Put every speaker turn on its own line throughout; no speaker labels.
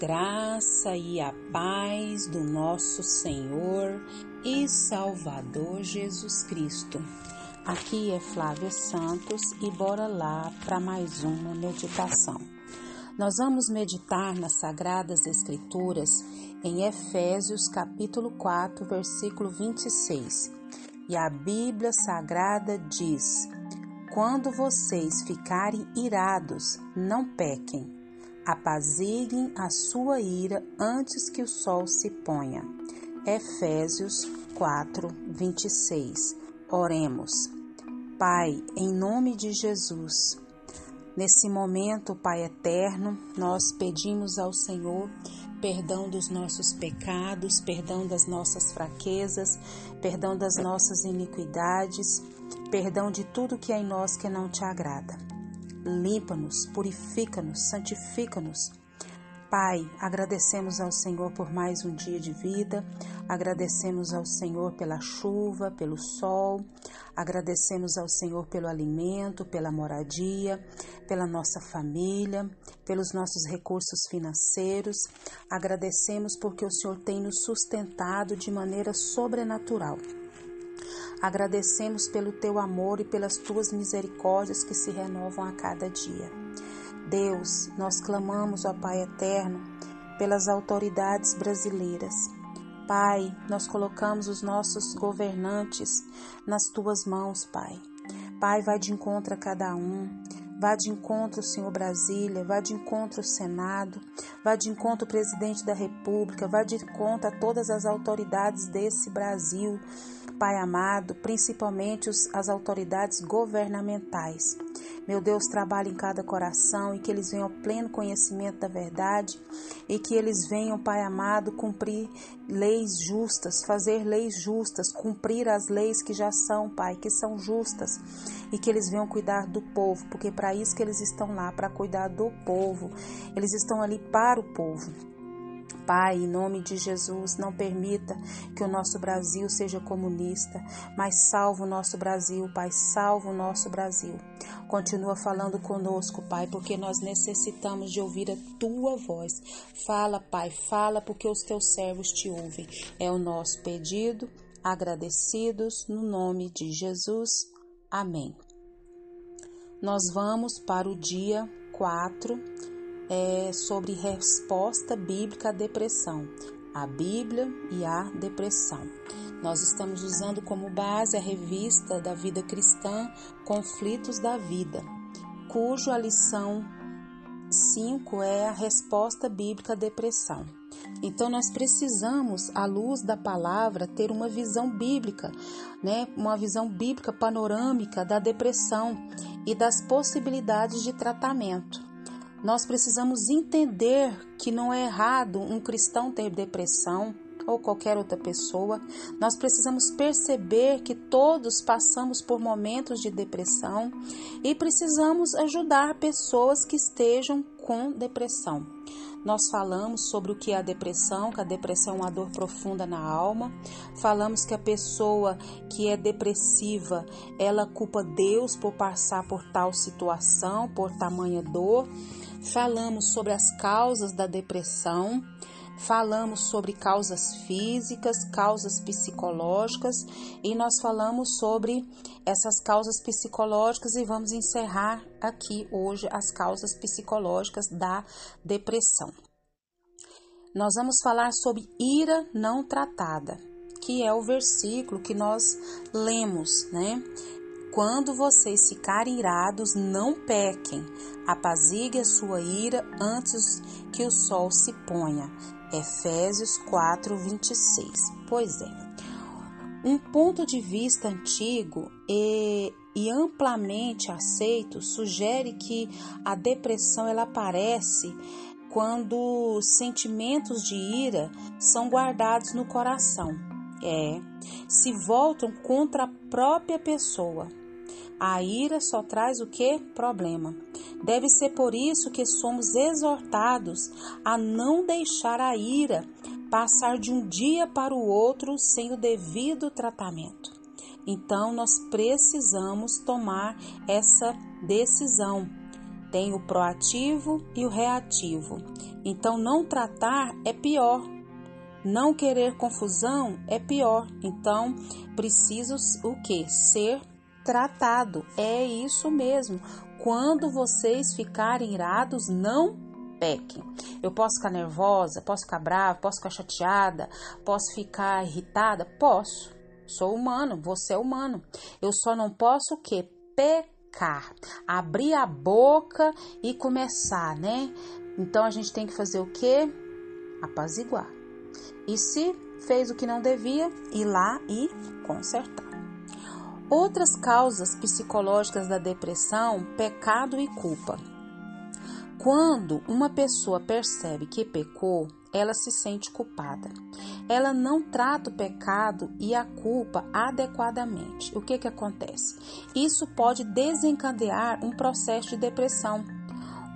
graça e a paz do nosso Senhor e Salvador Jesus Cristo. Aqui é Flávia Santos e bora lá para mais uma meditação. Nós vamos meditar nas Sagradas Escrituras em Efésios capítulo 4, versículo 26. E a Bíblia Sagrada diz: Quando vocês ficarem irados, não pequem apaziguem a sua ira antes que o sol se ponha. Efésios 4, 26. Oremos. Pai, em nome de Jesus, nesse momento, Pai eterno, nós pedimos ao Senhor perdão dos nossos pecados, perdão das nossas fraquezas, perdão das nossas iniquidades, perdão de tudo que é em nós que não te agrada limpa-nos, purifica-nos, santifica-nos. Pai, agradecemos ao Senhor por mais um dia de vida, agradecemos ao Senhor pela chuva, pelo sol, agradecemos ao Senhor pelo alimento, pela moradia, pela nossa família, pelos nossos recursos financeiros, agradecemos porque o Senhor tem nos sustentado de maneira sobrenatural. Agradecemos pelo teu amor e pelas tuas misericórdias que se renovam a cada dia. Deus, nós clamamos, ó Pai eterno, pelas autoridades brasileiras. Pai, nós colocamos os nossos governantes nas tuas mãos, Pai. Pai, vai de encontro a cada um. Vá de encontro, Senhor Brasília, vá de encontro o Senado, vá de encontro o presidente da República, vá de encontro a todas as autoridades desse Brasil, Pai amado, principalmente os, as autoridades governamentais. Meu Deus, trabalhe em cada coração e que eles venham ao pleno conhecimento da verdade e que eles venham, Pai amado, cumprir leis justas, fazer leis justas, cumprir as leis que já são, Pai, que são justas e que eles venham cuidar do povo, porque para isso que eles estão lá, para cuidar do povo. Eles estão ali para o povo. Pai, em nome de Jesus, não permita que o nosso Brasil seja comunista, mas salva o nosso Brasil, Pai, salva o nosso Brasil. Continua falando conosco, Pai, porque nós necessitamos de ouvir a tua voz. Fala, Pai, fala, porque os teus servos te ouvem. É o nosso pedido, agradecidos no nome de Jesus. Amém. Nós vamos para o dia 4 é, sobre resposta bíblica à depressão, a Bíblia e a depressão. Nós estamos usando como base a revista da vida cristã Conflitos da Vida, cuja lição 5 é a resposta bíblica à depressão. Então nós precisamos, à luz da palavra, ter uma visão bíblica, né? Uma visão bíblica panorâmica da depressão e das possibilidades de tratamento. Nós precisamos entender que não é errado um cristão ter depressão ou qualquer outra pessoa. Nós precisamos perceber que todos passamos por momentos de depressão e precisamos ajudar pessoas que estejam com depressão. Nós falamos sobre o que é a depressão, que a depressão é uma dor profunda na alma. Falamos que a pessoa que é depressiva, ela culpa Deus por passar por tal situação, por tamanha dor falamos sobre as causas da depressão, falamos sobre causas físicas, causas psicológicas e nós falamos sobre essas causas psicológicas e vamos encerrar aqui hoje as causas psicológicas da depressão. Nós vamos falar sobre ira não tratada, que é o versículo que nós lemos, né? Quando vocês ficarem irados, não pequem. Apazigue a sua ira antes que o sol se ponha. Efésios 4, 26. Pois é. Um ponto de vista antigo e, e amplamente aceito sugere que a depressão ela aparece quando sentimentos de ira são guardados no coração. É, se voltam contra a própria pessoa. A ira só traz o que? Problema. Deve ser por isso que somos exortados a não deixar a ira passar de um dia para o outro sem o devido tratamento. Então, nós precisamos tomar essa decisão. Tem o proativo e o reativo. Então, não tratar é pior. Não querer confusão é pior. Então, preciso o que? Ser tratado. É isso mesmo. Quando vocês ficarem irados, não pequem. Eu posso ficar nervosa, posso ficar brava, posso ficar chateada, posso ficar irritada? Posso. Sou humano, você é humano. Eu só não posso o quê? Pecar. Abrir a boca e começar, né? Então a gente tem que fazer o quê? Apaziguar. E se fez o que não devia, ir lá e consertar. Outras causas psicológicas da depressão: pecado e culpa. Quando uma pessoa percebe que pecou, ela se sente culpada. Ela não trata o pecado e a culpa adequadamente. O que, que acontece? Isso pode desencadear um processo de depressão.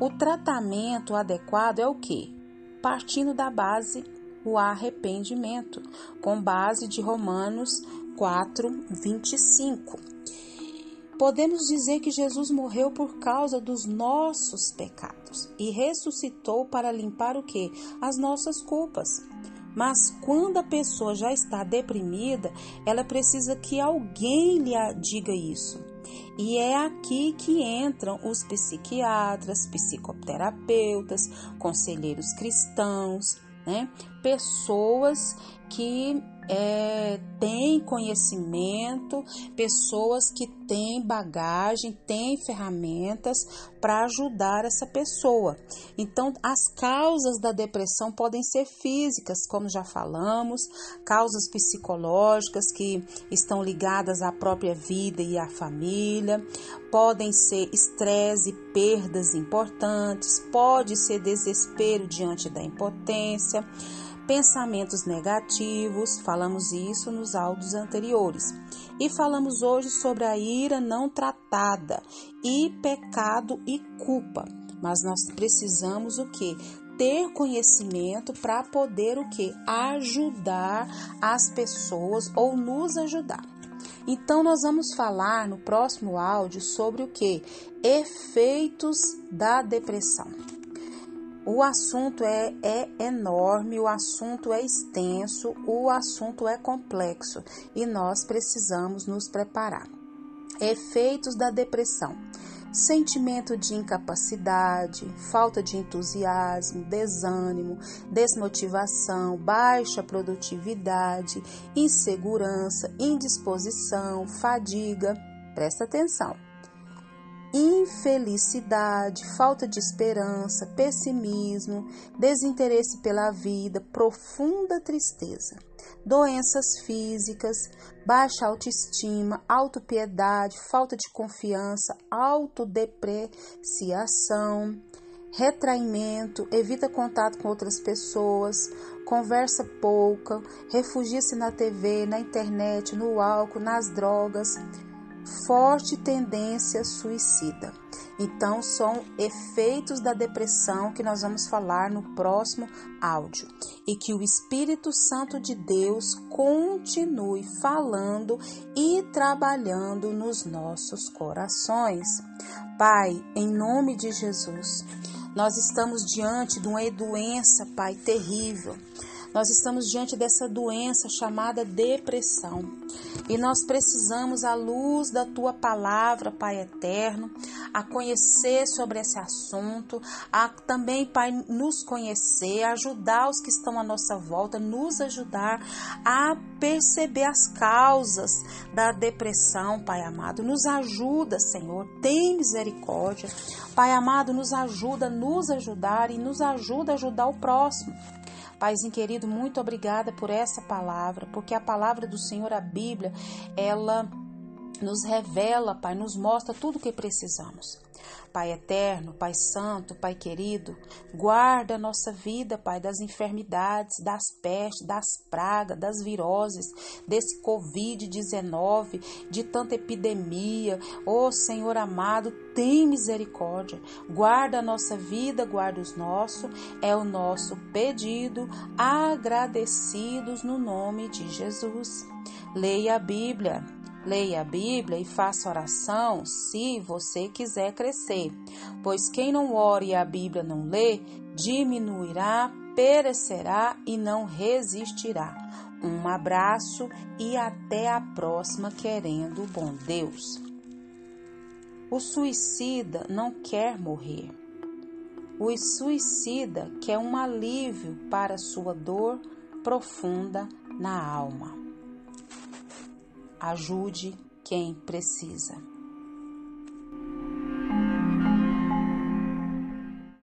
O tratamento adequado é o que? Partindo da base o arrependimento, com base de Romanos 4, 25. Podemos dizer que Jesus morreu por causa dos nossos pecados e ressuscitou para limpar o que? As nossas culpas. Mas quando a pessoa já está deprimida, ela precisa que alguém lhe diga isso. E é aqui que entram os psiquiatras, psicoterapeutas, conselheiros cristãos, né? Pessoas que é, têm conhecimento, pessoas que têm bagagem, têm ferramentas para ajudar essa pessoa. Então, as causas da depressão podem ser físicas, como já falamos, causas psicológicas que estão ligadas à própria vida e à família, podem ser estresse perdas importantes, pode ser desespero diante da impotência pensamentos negativos, falamos isso nos áudios anteriores. E falamos hoje sobre a ira não tratada e pecado e culpa. Mas nós precisamos o que? Ter conhecimento para poder o que? Ajudar as pessoas ou nos ajudar. Então nós vamos falar no próximo áudio sobre o que? Efeitos da depressão. O assunto é, é enorme, o assunto é extenso, o assunto é complexo e nós precisamos nos preparar. Efeitos da depressão: sentimento de incapacidade, falta de entusiasmo, desânimo, desmotivação, baixa produtividade, insegurança, indisposição, fadiga. Presta atenção infelicidade, falta de esperança, pessimismo, desinteresse pela vida, profunda tristeza, doenças físicas, baixa autoestima, autopiedade, falta de confiança, autodepreciação, retraimento, evita contato com outras pessoas, conversa pouca, refugia-se na TV, na internet, no álcool, nas drogas forte tendência suicida. Então, são efeitos da depressão que nós vamos falar no próximo áudio. E que o Espírito Santo de Deus continue falando e trabalhando nos nossos corações. Pai, em nome de Jesus, nós estamos diante de uma doença, Pai, terrível. Nós estamos diante dessa doença chamada depressão. E nós precisamos, à luz da tua palavra, Pai eterno, a conhecer sobre esse assunto, a também, Pai, nos conhecer, ajudar os que estão à nossa volta, nos ajudar a perceber as causas da depressão, Pai amado. Nos ajuda, Senhor, tem misericórdia. Pai amado, nos ajuda, nos ajudar e nos ajuda a ajudar o próximo. Paizinho querido, muito obrigada por essa palavra, porque a palavra do Senhor, a Bíblia, ela nos revela, Pai, nos mostra tudo o que precisamos. Pai eterno, Pai santo, Pai querido, guarda a nossa vida, Pai, das enfermidades, das pestes, das pragas, das viroses, desse Covid-19, de tanta epidemia. Ó oh, Senhor amado, tem misericórdia. Guarda a nossa vida, guarda os nossos. É o nosso pedido, agradecidos no nome de Jesus. Leia a Bíblia. Leia a Bíblia e faça oração se você quiser crescer, pois quem não ora e a Bíblia não lê, diminuirá, perecerá e não resistirá. Um abraço e até a próxima, querendo o bom Deus. O suicida não quer morrer. O suicida quer um alívio para sua dor profunda na alma. Ajude quem precisa.